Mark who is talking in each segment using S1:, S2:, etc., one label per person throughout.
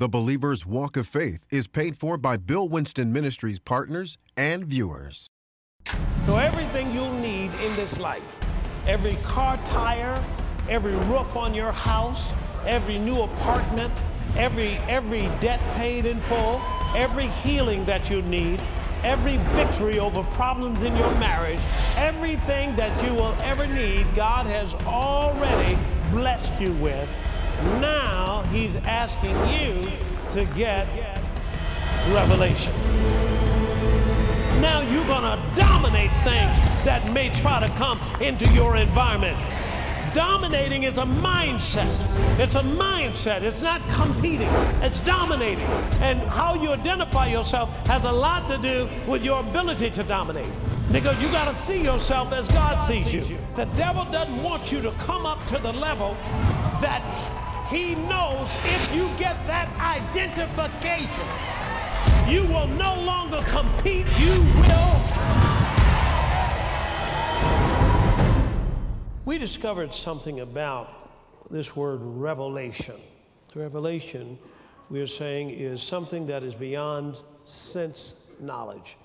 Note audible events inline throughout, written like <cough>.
S1: The Believer's Walk of Faith is paid for by Bill Winston Ministries partners and viewers.
S2: So, everything you'll need in this life, every car tire, every roof on your house, every new apartment, every, every debt paid in full, every healing that you need, every victory over problems in your marriage, everything that you will ever need, God has already blessed you with. Now He's asking you to get revelation. Now you're going to dominate things that may try to come into your environment. Dominating is a mindset. It's a mindset. It's not competing. It's dominating. And how you identify yourself has a lot to do with your ability to dominate. Because you got to see yourself as God sees you. The devil doesn't want you to come up to the level that he knows if you get that identification, you will no longer compete. You will. We discovered something about this word revelation. Revelation, we are saying, is something that is beyond sense knowledge.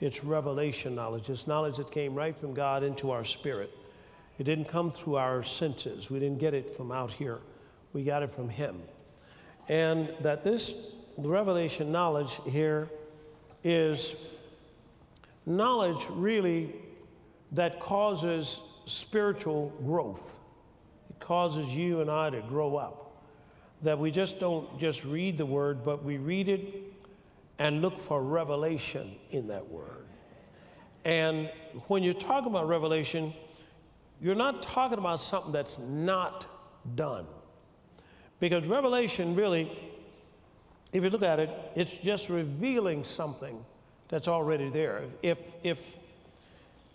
S2: It's revelation knowledge. It's knowledge that came right from God into our spirit. It didn't come through our senses. We didn't get it from out here. We got it from Him. And that this revelation knowledge here is knowledge really that causes spiritual growth. It causes you and I to grow up. That we just don't just read the word, but we read it and look for revelation in that word. And when you're talking about revelation, you're not talking about something that's not done. Because revelation really, if you look at it, it's just revealing something that's already there. If, if,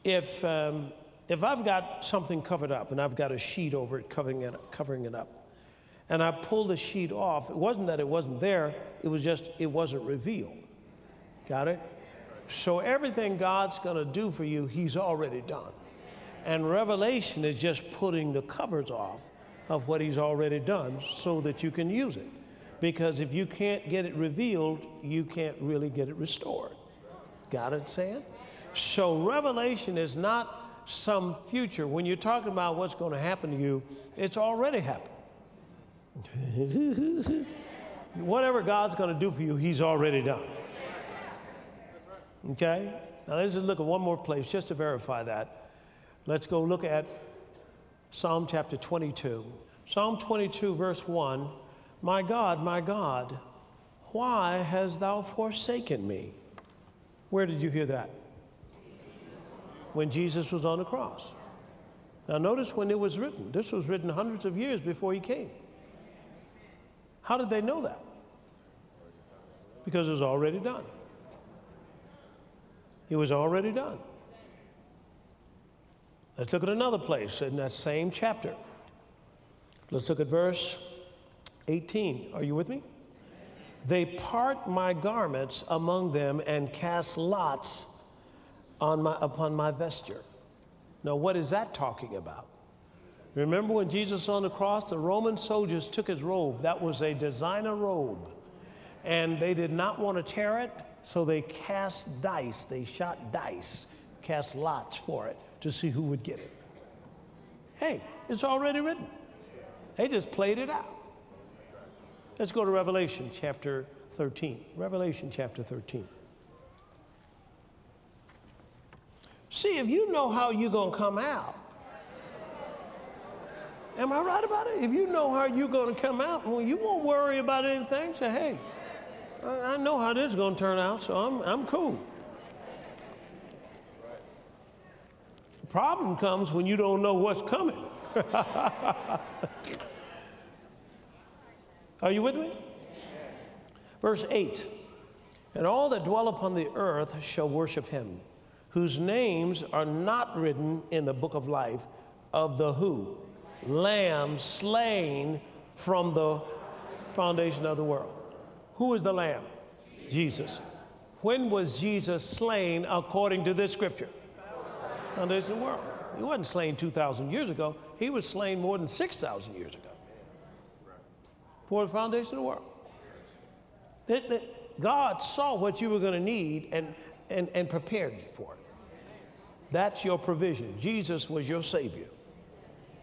S2: if, um, if I've got something covered up and I've got a sheet over it covering it, covering it up, and I pull the sheet off, it wasn't that it wasn't there, it was just it wasn't revealed. Got it? So everything God's going to do for you, He's already done. And revelation is just putting the covers off of what He's already done so that you can use it. Because if you can't get it revealed, you can't really get it restored. Got it, Sam? So revelation is not some future. When you're talking about what's going to happen to you, it's already happened. <laughs> Whatever God's going to do for you, He's already done. Okay? Now let's just look at one more place just to verify that. Let's go look at Psalm chapter 22. Psalm 22, verse 1 My God, my God, why hast thou forsaken me? Where did you hear that? when Jesus was on the cross. Now, notice when it was written. This was written hundreds of years before he came. How did they know that? Because it was already done. It was already done. Let's look at another place in that same chapter. Let's look at verse 18. Are you with me? They part my garments among them and cast lots on my, upon my vesture. Now, what is that talking about? Remember when Jesus on the cross, the Roman soldiers took his robe. That was a designer robe. And they did not want to tear it, so they cast dice. They shot dice, cast lots for it to see who would get it. Hey, it's already written. They just played it out. Let's go to Revelation chapter 13. Revelation chapter 13. See, if you know how you're going to come out, am I right about it? If you know how you're going to come out, well, you won't worry about anything. Say, hey, I know how this is going to turn out, so I'm, I'm cool. Problem comes when you don't know what's coming. <laughs> Are you with me? Verse 8 And all that dwell upon the earth shall worship him whose names are not written in the book of life of the who? Lamb slain from the foundation of the world. Who is the Lamb? Jesus. When was Jesus slain according to this scripture? Foundation of the world. He wasn't slain 2,000 years ago. He was slain more than 6,000 years ago. For the foundation of the world. That, that God saw what you were going to need and, and, and prepared you for it. That's your provision. Jesus was your Savior.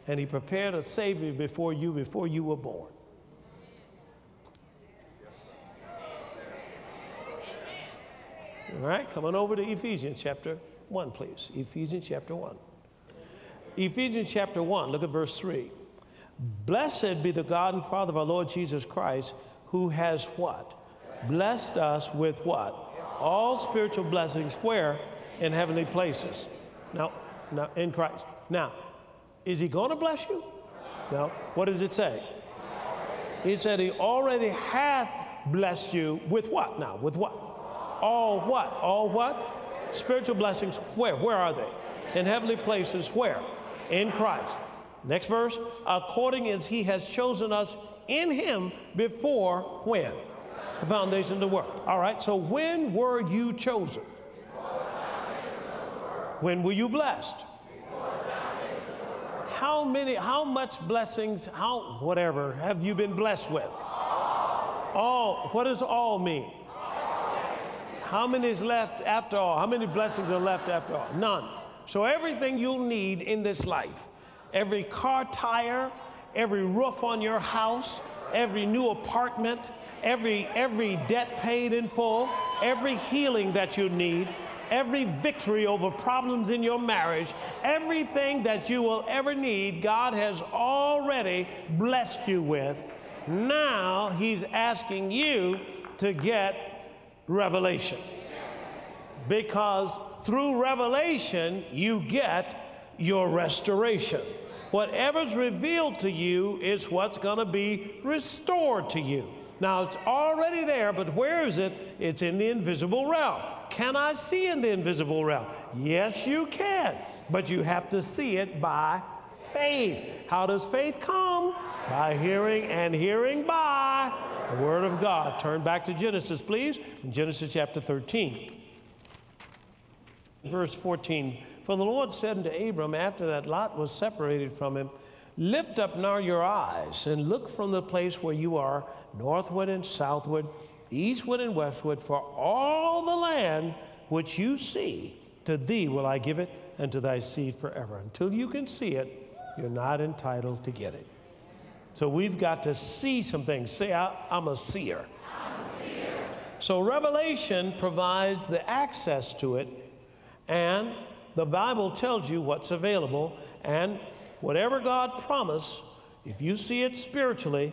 S2: And He prepared a Savior before you, before you were born. All right, come on over to Ephesians chapter 1, please. Ephesians chapter 1. Ephesians chapter 1, look at verse 3. Blessed be the God and Father of our Lord Jesus Christ, who has what? Blessed us with what? All spiritual blessings where? In heavenly places. Now, now in Christ. Now, is he going to bless you? No. What does it say? He said he already hath blessed you with what now? With what? All what? All what? Spiritual blessings. Where? Where are they? In heavenly places. Where? In Christ. Next verse. According as he has chosen us in him before when? The foundation of the world. All right. So when were you chosen? When were you blessed? How many, how much blessings, how, whatever, have you been blessed with? All. What does all mean? How many is left after all? How many blessings are left after all? None. So everything you'll need in this life, every car tire, every roof on your house, every new apartment, every, every debt paid in full, every healing that you need, every victory over problems in your marriage, everything that you will ever need, God has already blessed you with. Now He's asking you to get revelation. Because through revelation, you get your restoration. Whatever's revealed to you is what's going to be restored to you. Now, it's already there, but where is it? It's in the invisible realm. Can I see in the invisible realm? Yes, you can, but you have to see it by faith. How does faith come? By hearing, and hearing by the Word of God. Turn back to Genesis, please, in Genesis chapter 13. Verse 14 For the Lord said unto Abram, after that Lot was separated from him, Lift up now your eyes and look from the place where you are, northward and southward, eastward and westward, for all the land which you see, to thee will I give it, and to thy seed forever. Until you can see it, you're not entitled to get it. So we've got to see some things. Say, I, am a seer. I'm a seer. So Revelation provides the access to it, and the Bible tells you what's available, and Whatever God promised, if you see it spiritually,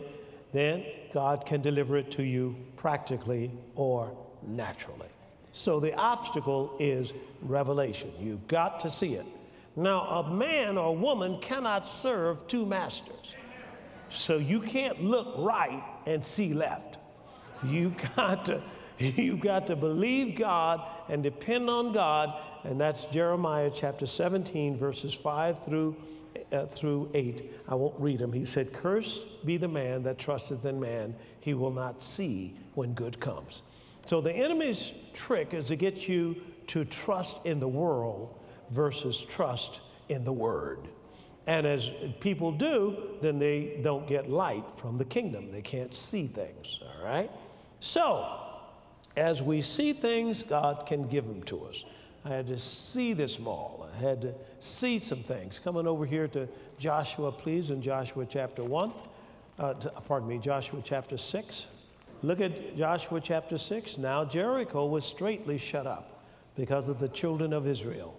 S2: then God can deliver it to you practically or naturally. So the obstacle is revelation. You've got to see it. Now, a man or woman cannot serve two masters. So you can't look right and see left. You got to <laughs> you got to believe God and depend on God, and that's Jeremiah chapter 17 verses 5 through uh, through 8. I won't read them. He said, Cursed be the man that trusteth in man, he will not see when good comes. So the enemy's trick is to get you to trust in the world versus trust in the word. And as people do, then they don't get light from the kingdom. They can't see things, all right? So, as we see things, God can give them to us. I had to see this mall. I had to see some things. Coming over here to Joshua, please, in Joshua chapter 1. Uh, to, pardon me, Joshua chapter 6. Look at Joshua chapter 6. Now Jericho was straitly shut up because of the children of Israel.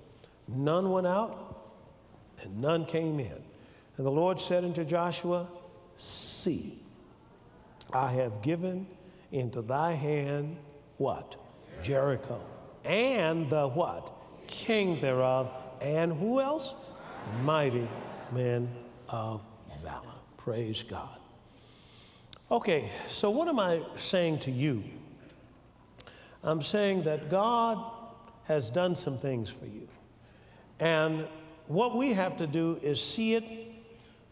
S2: None went out and none came in. And the Lord said unto Joshua, See, I have given into thy hand what? Jericho and the what? King thereof, and who else? The mighty men of valor. Praise God. Okay, so what am I saying to you? I'm saying that God has done some things for you. And what we have to do is see it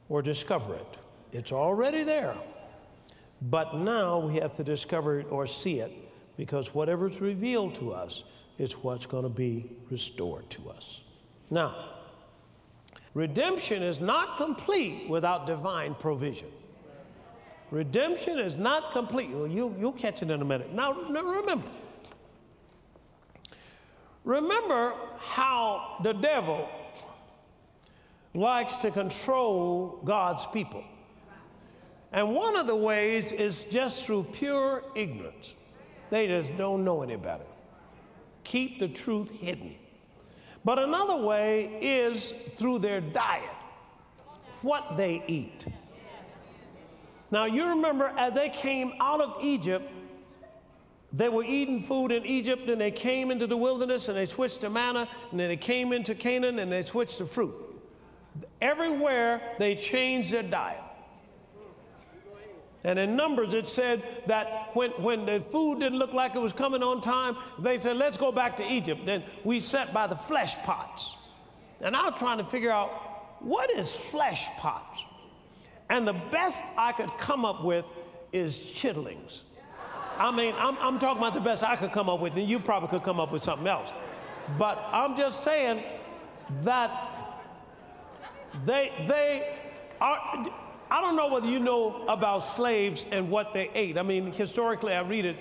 S2: or discover it. It's already there. But now we have to discover it or see it because whatever's revealed to us is what's going to be restored to us. Now, redemption is not complete without divine provision. Redemption is not complete. Well, you, you'll catch it in a minute. Now, now remember, remember how the devil likes to control God's people. And one of the ways is just through pure ignorance. They just don't know any better. Keep the truth hidden. But another way is through their diet, what they eat. Now, you remember as they came out of Egypt, they were eating food in Egypt, and they came into the wilderness and they switched to manna, and then they came into Canaan and they switched to fruit. Everywhere they changed their diet. And in Numbers, it said that when, when the food didn't look like it was coming on time, they said, let's go back to Egypt. Then we sat by the flesh pots. And I was trying to figure out what is flesh pots? And the best I could come up with is chitterlings. I mean, I'm, I'm talking about the best I could come up with, and you probably could come up with something else. But I'm just saying that they, they are, I don't know whether you know about slaves and what they ate. I mean, historically, I read it,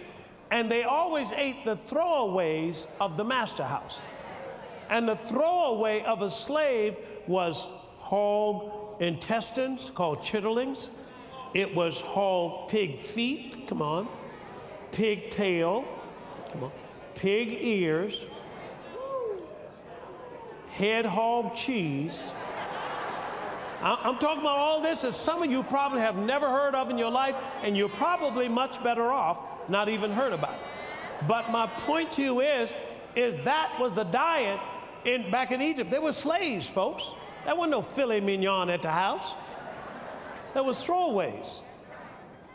S2: and they always ate the throwaways of the master house. And the throwaway of a slave was hog intestines called chitterlings. It was whole pig feet, come on, pig tail, come on, pig ears, head hog cheese. I'm talking about all this that some of you probably have never heard of in your life, and you're probably much better off not even heard about it. But my point to you is, is that was the diet in back in Egypt. They were slaves, folks. There wasn't no filet mignon at the house. There was throwaways.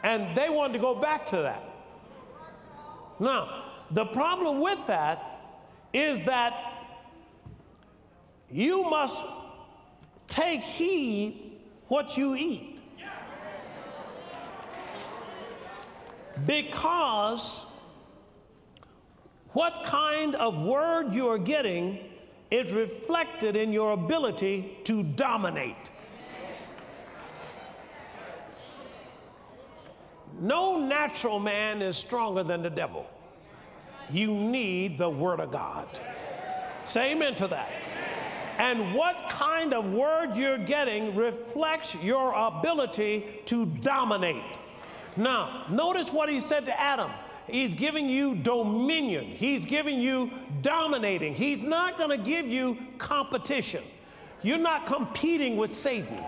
S2: And they wanted to go back to that. Now, the problem with that is that you must take heed what you eat. Because what kind of word you're getting is reflected in your ability to dominate. No natural man is stronger than the devil. You need the Word of God. Say amen to that. And what kind of word you're getting reflects your ability to dominate. Now, notice what he said to Adam. He's giving you dominion. He's giving you dominating. He's not going to give you competition. You're not competing with Satan.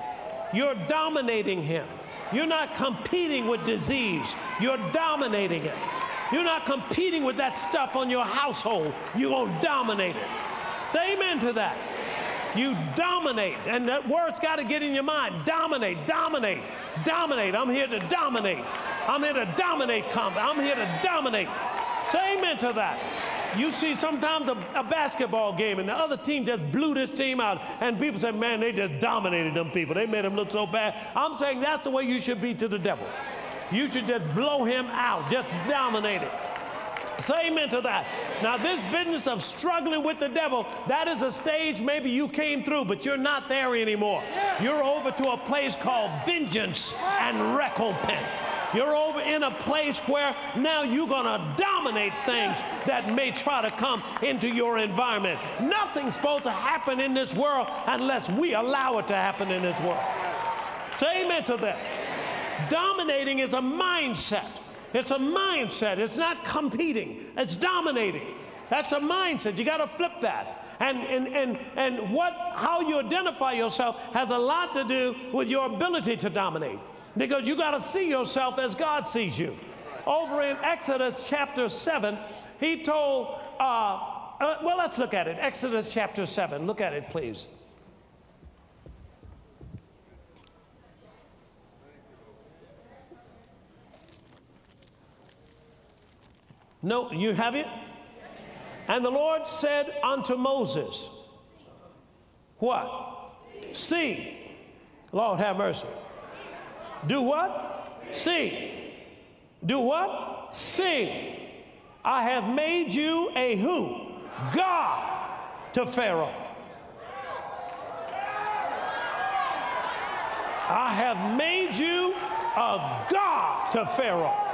S2: You're dominating him. You're not competing with disease. You're dominating it. You're not competing with that stuff on your household. You're going to dominate it. Say amen to that. You dominate. And that word's got to get in your mind. Dominate, dominate, dominate. I'm here to dominate. I'm here to dominate combat. I'm here to dominate. Say amen to that. You see sometimes a, a, basketball game and the other team just blew this team out, and people say, man, they just dominated them people. They made them look so bad. I'm saying that's the way you should be to the devil. You should just blow him out, just dominate it. Say amen to that. Now, this business of struggling with the devil, that is a stage maybe you came through, but you're not there anymore. You're over to a place called vengeance and recompense. You're over in a place where now you're going to dominate things that may try to come into your environment. Nothing's supposed to happen in this world unless we allow it to happen in this world. Say amen to that. Dominating is a mindset. It's a mindset. It's not competing. It's dominating. That's a mindset. You got to flip that. And, and, and, and what, how you identify yourself has a lot to do with your ability to dominate because you got to see yourself as God sees you. Over in Exodus chapter 7, he told, uh, uh, well, let's look at it. Exodus chapter 7. Look at it, please. No, you have it? And the Lord said unto Moses, What? See. Lord have mercy. Do what? See. Do what? See. I have made you a who? God to Pharaoh. I have made you a God to Pharaoh.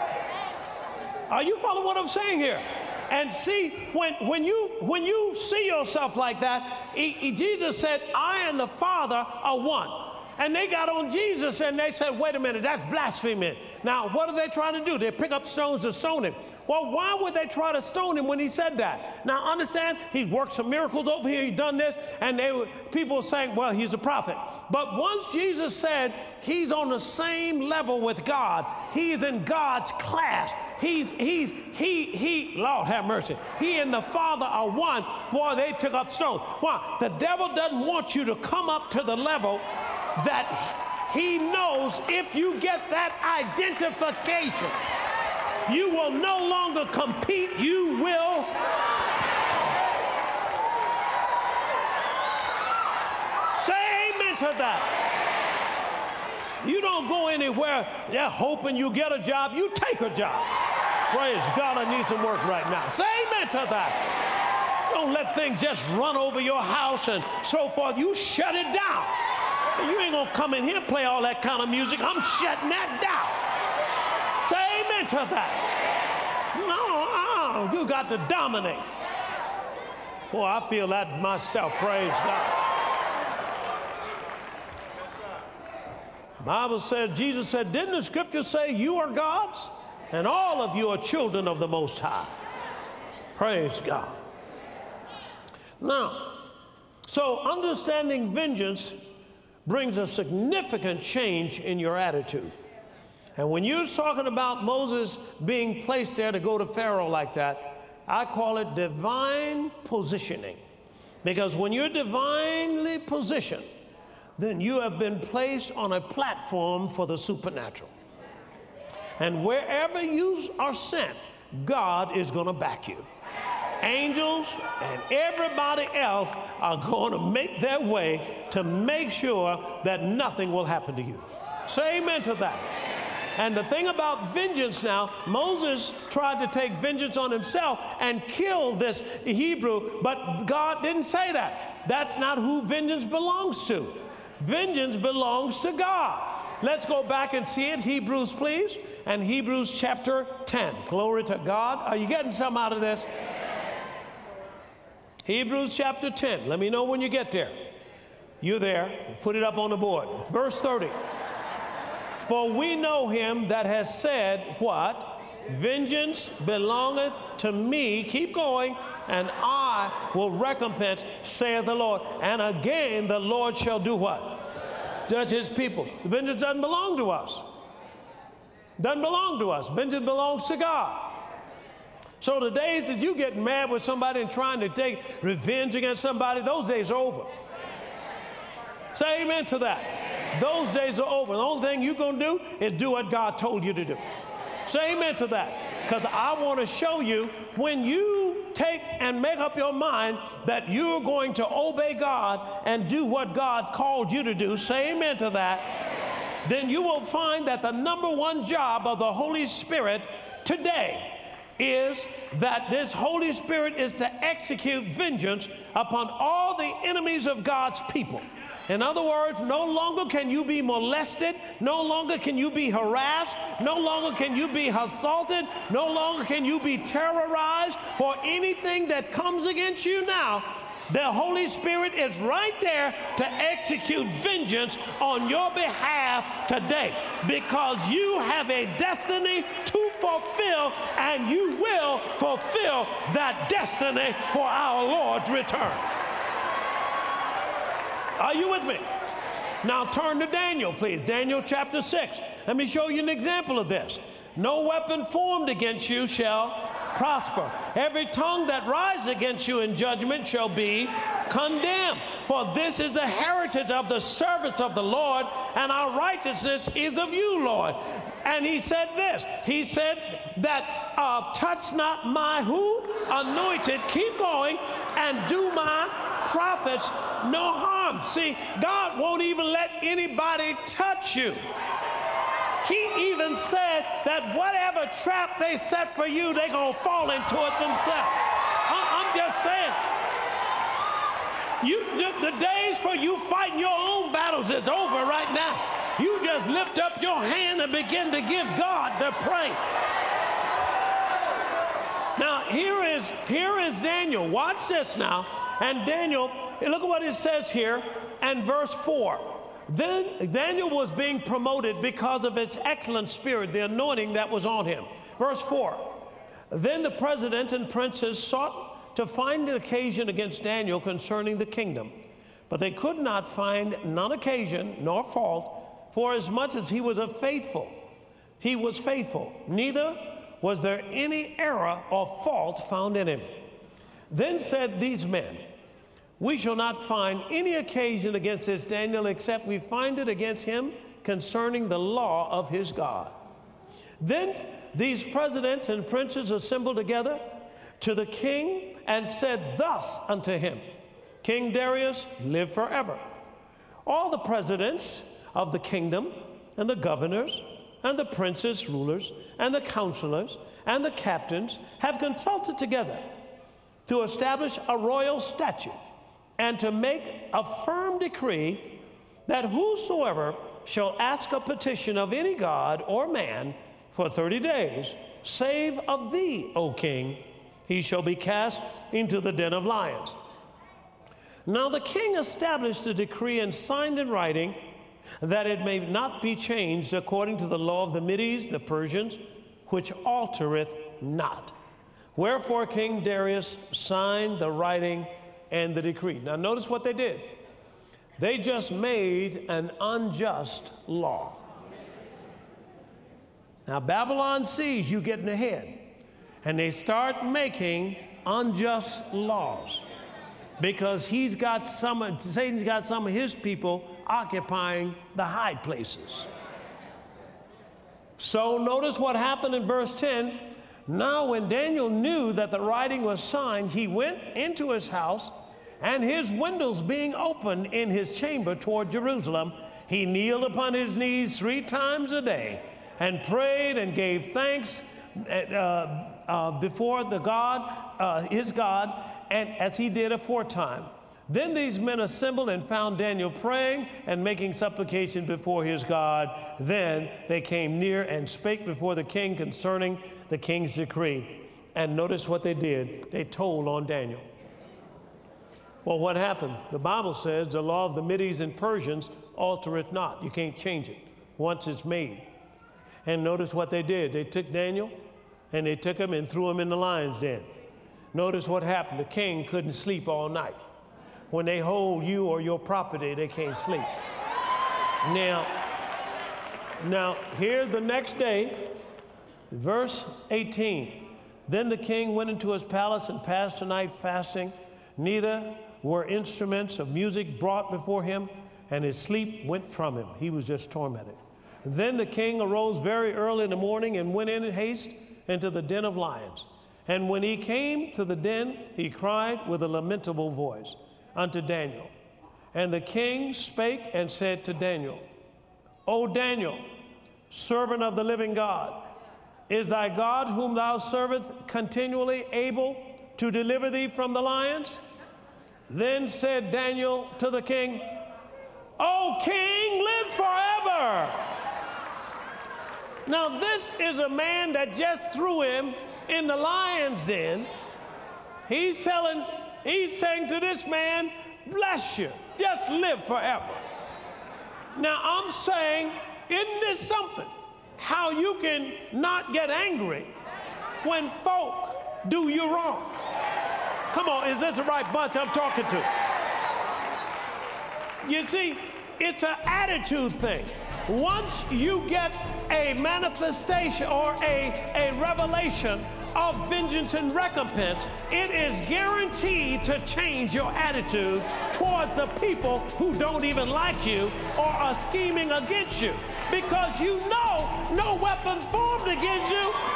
S2: Are you following what I'm saying here? And see, when, when, you, when you see yourself like that, he, he, Jesus said, I and the Father are one. And they got on Jesus and they said, wait a minute, that's blasphemy. Now, what are they trying to do? They pick up stones to stone him. Well, why would they try to stone him when he said that? Now, understand, he worked some miracles over here, he done this, and they were, people were saying, well, he's a prophet. But once Jesus said he's on the same level with God, he's in God's class. He's, he's, he, he, Lord have mercy. He and the Father are one. Boy, they took up stones. Why? The devil doesn't want you to come up to the level that he knows if you get that identification, you will no longer compete, you will. Say amen to that. You don't go anywhere yeah, hoping you get a job. You take a job. Praise God, I need some work right now. Say amen to that. Don't let things just run over your house and so forth. You shut it down. You ain't gonna come in here and play all that kind of music. I'm shutting that down. Say amen to that. No, uh, you got to dominate. Boy, I feel that myself. Praise God. Bible said, Jesus said, didn't the scripture say you are God's? And all of you are children of the Most High. Praise God. Now, so understanding vengeance brings a significant change in your attitude. And when you're talking about Moses being placed there to go to Pharaoh like that, I call it divine positioning. Because when you're divinely positioned, then you have been placed on a platform for the supernatural. And wherever you are sent, God is going to back you. Angels and everybody else are going to make their way to make sure that nothing will happen to you. Say amen to that. And the thing about vengeance now, Moses tried to take vengeance on himself and kill this Hebrew, but God didn't say that. That's not who vengeance belongs to. Vengeance belongs to God. Let's go back and see it. Hebrews, please. And Hebrews chapter 10. Glory to God. Are you getting some out of this? Hebrews chapter 10. Let me know when you get there. You're there. Put it up on the board. Verse 30. For we know him that has said, What? Vengeance belongeth to me. Keep going and I will recompense, saith the Lord. And again, the Lord shall do what? Judge his people. vengeance doesn't belong to us. Doesn't belong to us. Vengeance belongs to God. So the days that you get mad with somebody and trying to take revenge against somebody, those days are over. Say amen to that. Those days are over. The only thing you're going to do is do what God told you to do. Say amen to that. Because I want to show you when you take and make up your mind that you're going to obey God and do what God called you to do, say amen to that, then you will find that the number one job of the Holy Spirit today is that this Holy Spirit is to execute vengeance upon all the enemies of God's people. In other words, no longer can you be molested, no longer can you be harassed, no longer can you be assaulted, no longer can you be terrorized for anything that comes against you now. The Holy Spirit is right there to execute vengeance on your behalf today because you have a destiny to fulfill and you will fulfill that destiny for our Lord's return. Are you with me? Now turn to Daniel, please. Daniel chapter 6. Let me show you an example of this. No weapon formed against you shall prosper. Every tongue that rises against you in judgment shall be condemned. For this is the heritage of the servants of the Lord, and our righteousness is of you, Lord. And he said this He said that uh, touch not my who? Anointed, keep going, and do my prophets no harm. See, God won't even let anybody touch you. He even said that whatever trap they set for you, they're going to fall into it themselves. I'm just saying. You, the days for you fighting your own battles is over right now. You just lift up your hand and begin to give God the praise. Now, here is, here is Daniel. Watch this now. And Daniel, look at what it says here and verse 4. Then Daniel was being promoted because of its excellent spirit, the anointing that was on him. Verse 4. Then the presidents and princes sought to find an occasion against Daniel concerning the kingdom, but they could not find none occasion nor fault for as much as he was a faithful, he was faithful. Neither was there any error or fault found in him. Then said these men, We shall not find any occasion against this Daniel except we find it against him concerning the law of his God. Then these presidents and princes assembled together to the king and said thus unto him King Darius, live forever. All the presidents of the kingdom, and the governors, and the princes, rulers, and the counselors, and the captains have consulted together to establish a royal statute and to make a firm decree that whosoever shall ask a petition of any god or man for 30 days, save of thee, O king, he shall be cast into the den of lions. Now the king established a decree and signed in writing that it may not be changed according to the law of the Medes, the Persians, which altereth not. Wherefore King Darius signed the writing and the decree. Now, notice what they did. They just made an unjust law. Now, Babylon sees you getting ahead, and they start making unjust laws because he's got some, Satan's got some of his people occupying the high places. So notice what happened in verse 10. Now, when Daniel knew that the writing was signed, he went into his house, and his windows being open in his chamber toward Jerusalem, he kneeled upon his knees three times a day and prayed and gave thanks uh, uh, before the God, uh, his God, and as he did aforetime. Then these men assembled and found Daniel praying and making supplication before his God. Then they came near and spake before the king concerning the king's decree. And notice what they did they told on Daniel. Well, what happened? The Bible says the law of the Medes and Persians altereth not. You can't change it once it's made. And notice what they did. They took Daniel and they took him and threw him in the lion's den. Notice what happened. The king couldn't sleep all night when they hold you or your property, they can't sleep. Now, now here the next day, verse 18. Then the king went into his palace and passed the night fasting. Neither were instruments of music brought before him, and his sleep went from him. He was just tormented. Then the king arose very early in the morning and went in haste into the den of lions. And when he came to the den, he cried with a lamentable voice unto Daniel. And the king spake and said to Daniel, O Daniel, servant of the living God, is thy God whom thou servest continually able to deliver thee from the lions? Then said Daniel to the king, O king, live forever. Now, this is a man that just threw him in the lion's den. He's telling He's saying to this man, bless you, just live forever. Now I'm saying, isn't this something? How you can not get angry when folk do you wrong. Come on, is this the right bunch I'm talking to? You see, it's an attitude thing. Once you get a manifestation or a, a revelation of vengeance and recompense, it is guaranteed to change your attitude towards the people who don't even like you or are scheming against you. Because you know no weapon formed against you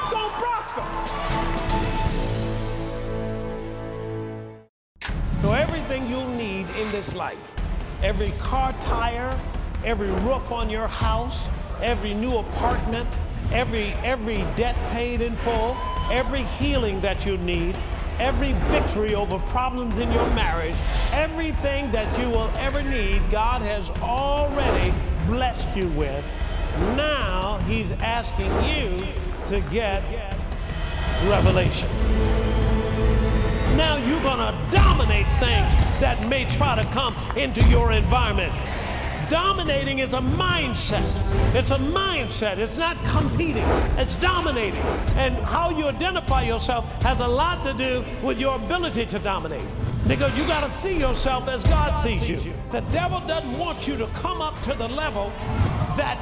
S2: this life, every car tire, every roof on your house, every new apartment, every every debt paid in full, every healing that you need, every victory over problems in your marriage, everything that you will ever need, God has already blessed you with. Now he's asking you to get revelation. Now you're going to dominate things that may try to come into your environment. Dominating is a mindset. It's a mindset. It's not competing. It's dominating. And how you identify yourself has a lot to do with your ability to dominate. Because you got to see yourself as God, sees, you. The devil doesn't want you to come up to the level that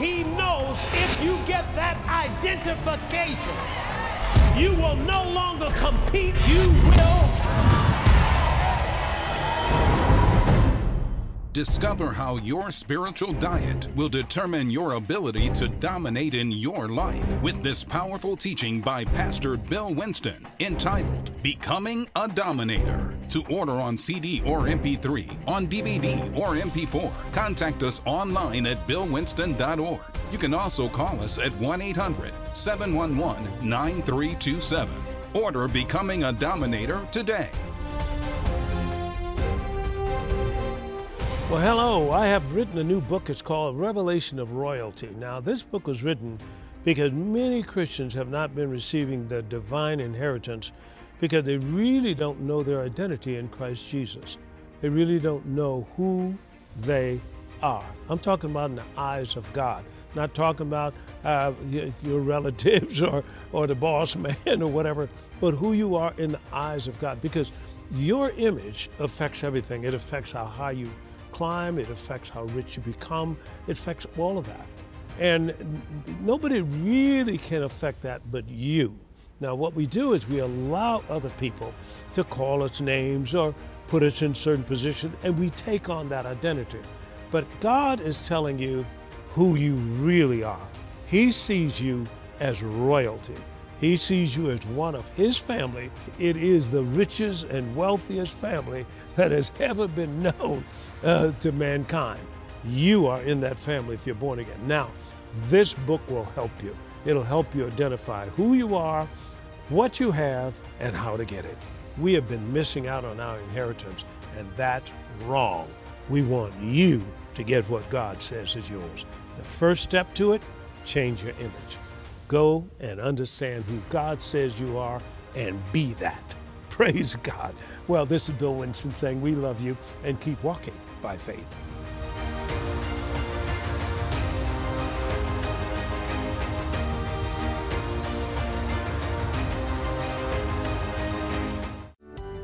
S2: he knows if you get that identification, you will no longer compete. You will
S3: Discover how your spiritual diet will determine your ability to dominate in your life with this powerful teaching by Pastor Bill Winston entitled Becoming a Dominator. To order on CD or MP3, on DVD or MP4, contact us online at billwinston.org. You can also call us at 1 800 711 9327. Order Becoming a Dominator today.
S2: Well, hello. I have written a new book. It's called Revelation of Royalty. Now, this book was written because many Christians have not been receiving the divine inheritance because they really don't know their identity in Christ Jesus. They really don't know who they are. I'm talking about in the eyes of God, not talking about uh, your relatives <laughs> or, or the boss man or whatever, but who you are in the eyes of God because your image affects everything. It affects how high you climb, it affects how rich you become, it affects all of that. And nobody really can affect that but you. Now, what we do is we allow other people to call us names or put us in certain positions, and we take on that identity. But God is telling you who you really are. He sees you as royalty. He sees you as one of His family. It is the richest and wealthiest family that has ever been known uh, to mankind. You are in that family if you're born again. Now, this book will help you. It'll help you identify who you are, what you have, and how to get it. We have been missing out on our inheritance, and that's wrong. We want you to get what God says is yours. The first step to it, change your image. Go and understand who God says you are and be that. <laughs> Praise God. Well, this is Bill Winston saying we love you and keep walking by faith.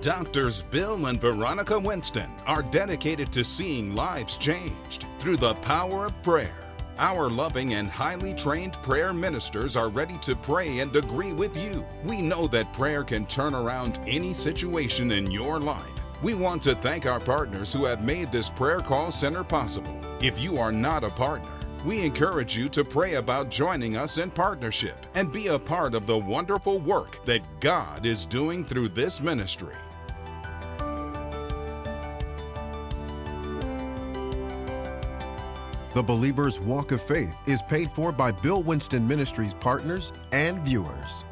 S3: Doctors Bill and Veronica Winston are dedicated to seeing lives changed through the power of prayer. Our loving and highly trained prayer ministers are ready to pray and agree with you. We know that prayer can turn around any situation in your life. We want to thank our partners who have made this prayer call center possible. If you are not a partner, we encourage you to pray about joining us in partnership and be a part of the wonderful work that God is doing through this ministry.
S1: The Believer's Walk of Faith is paid for by Bill Winston Ministries partners and viewers.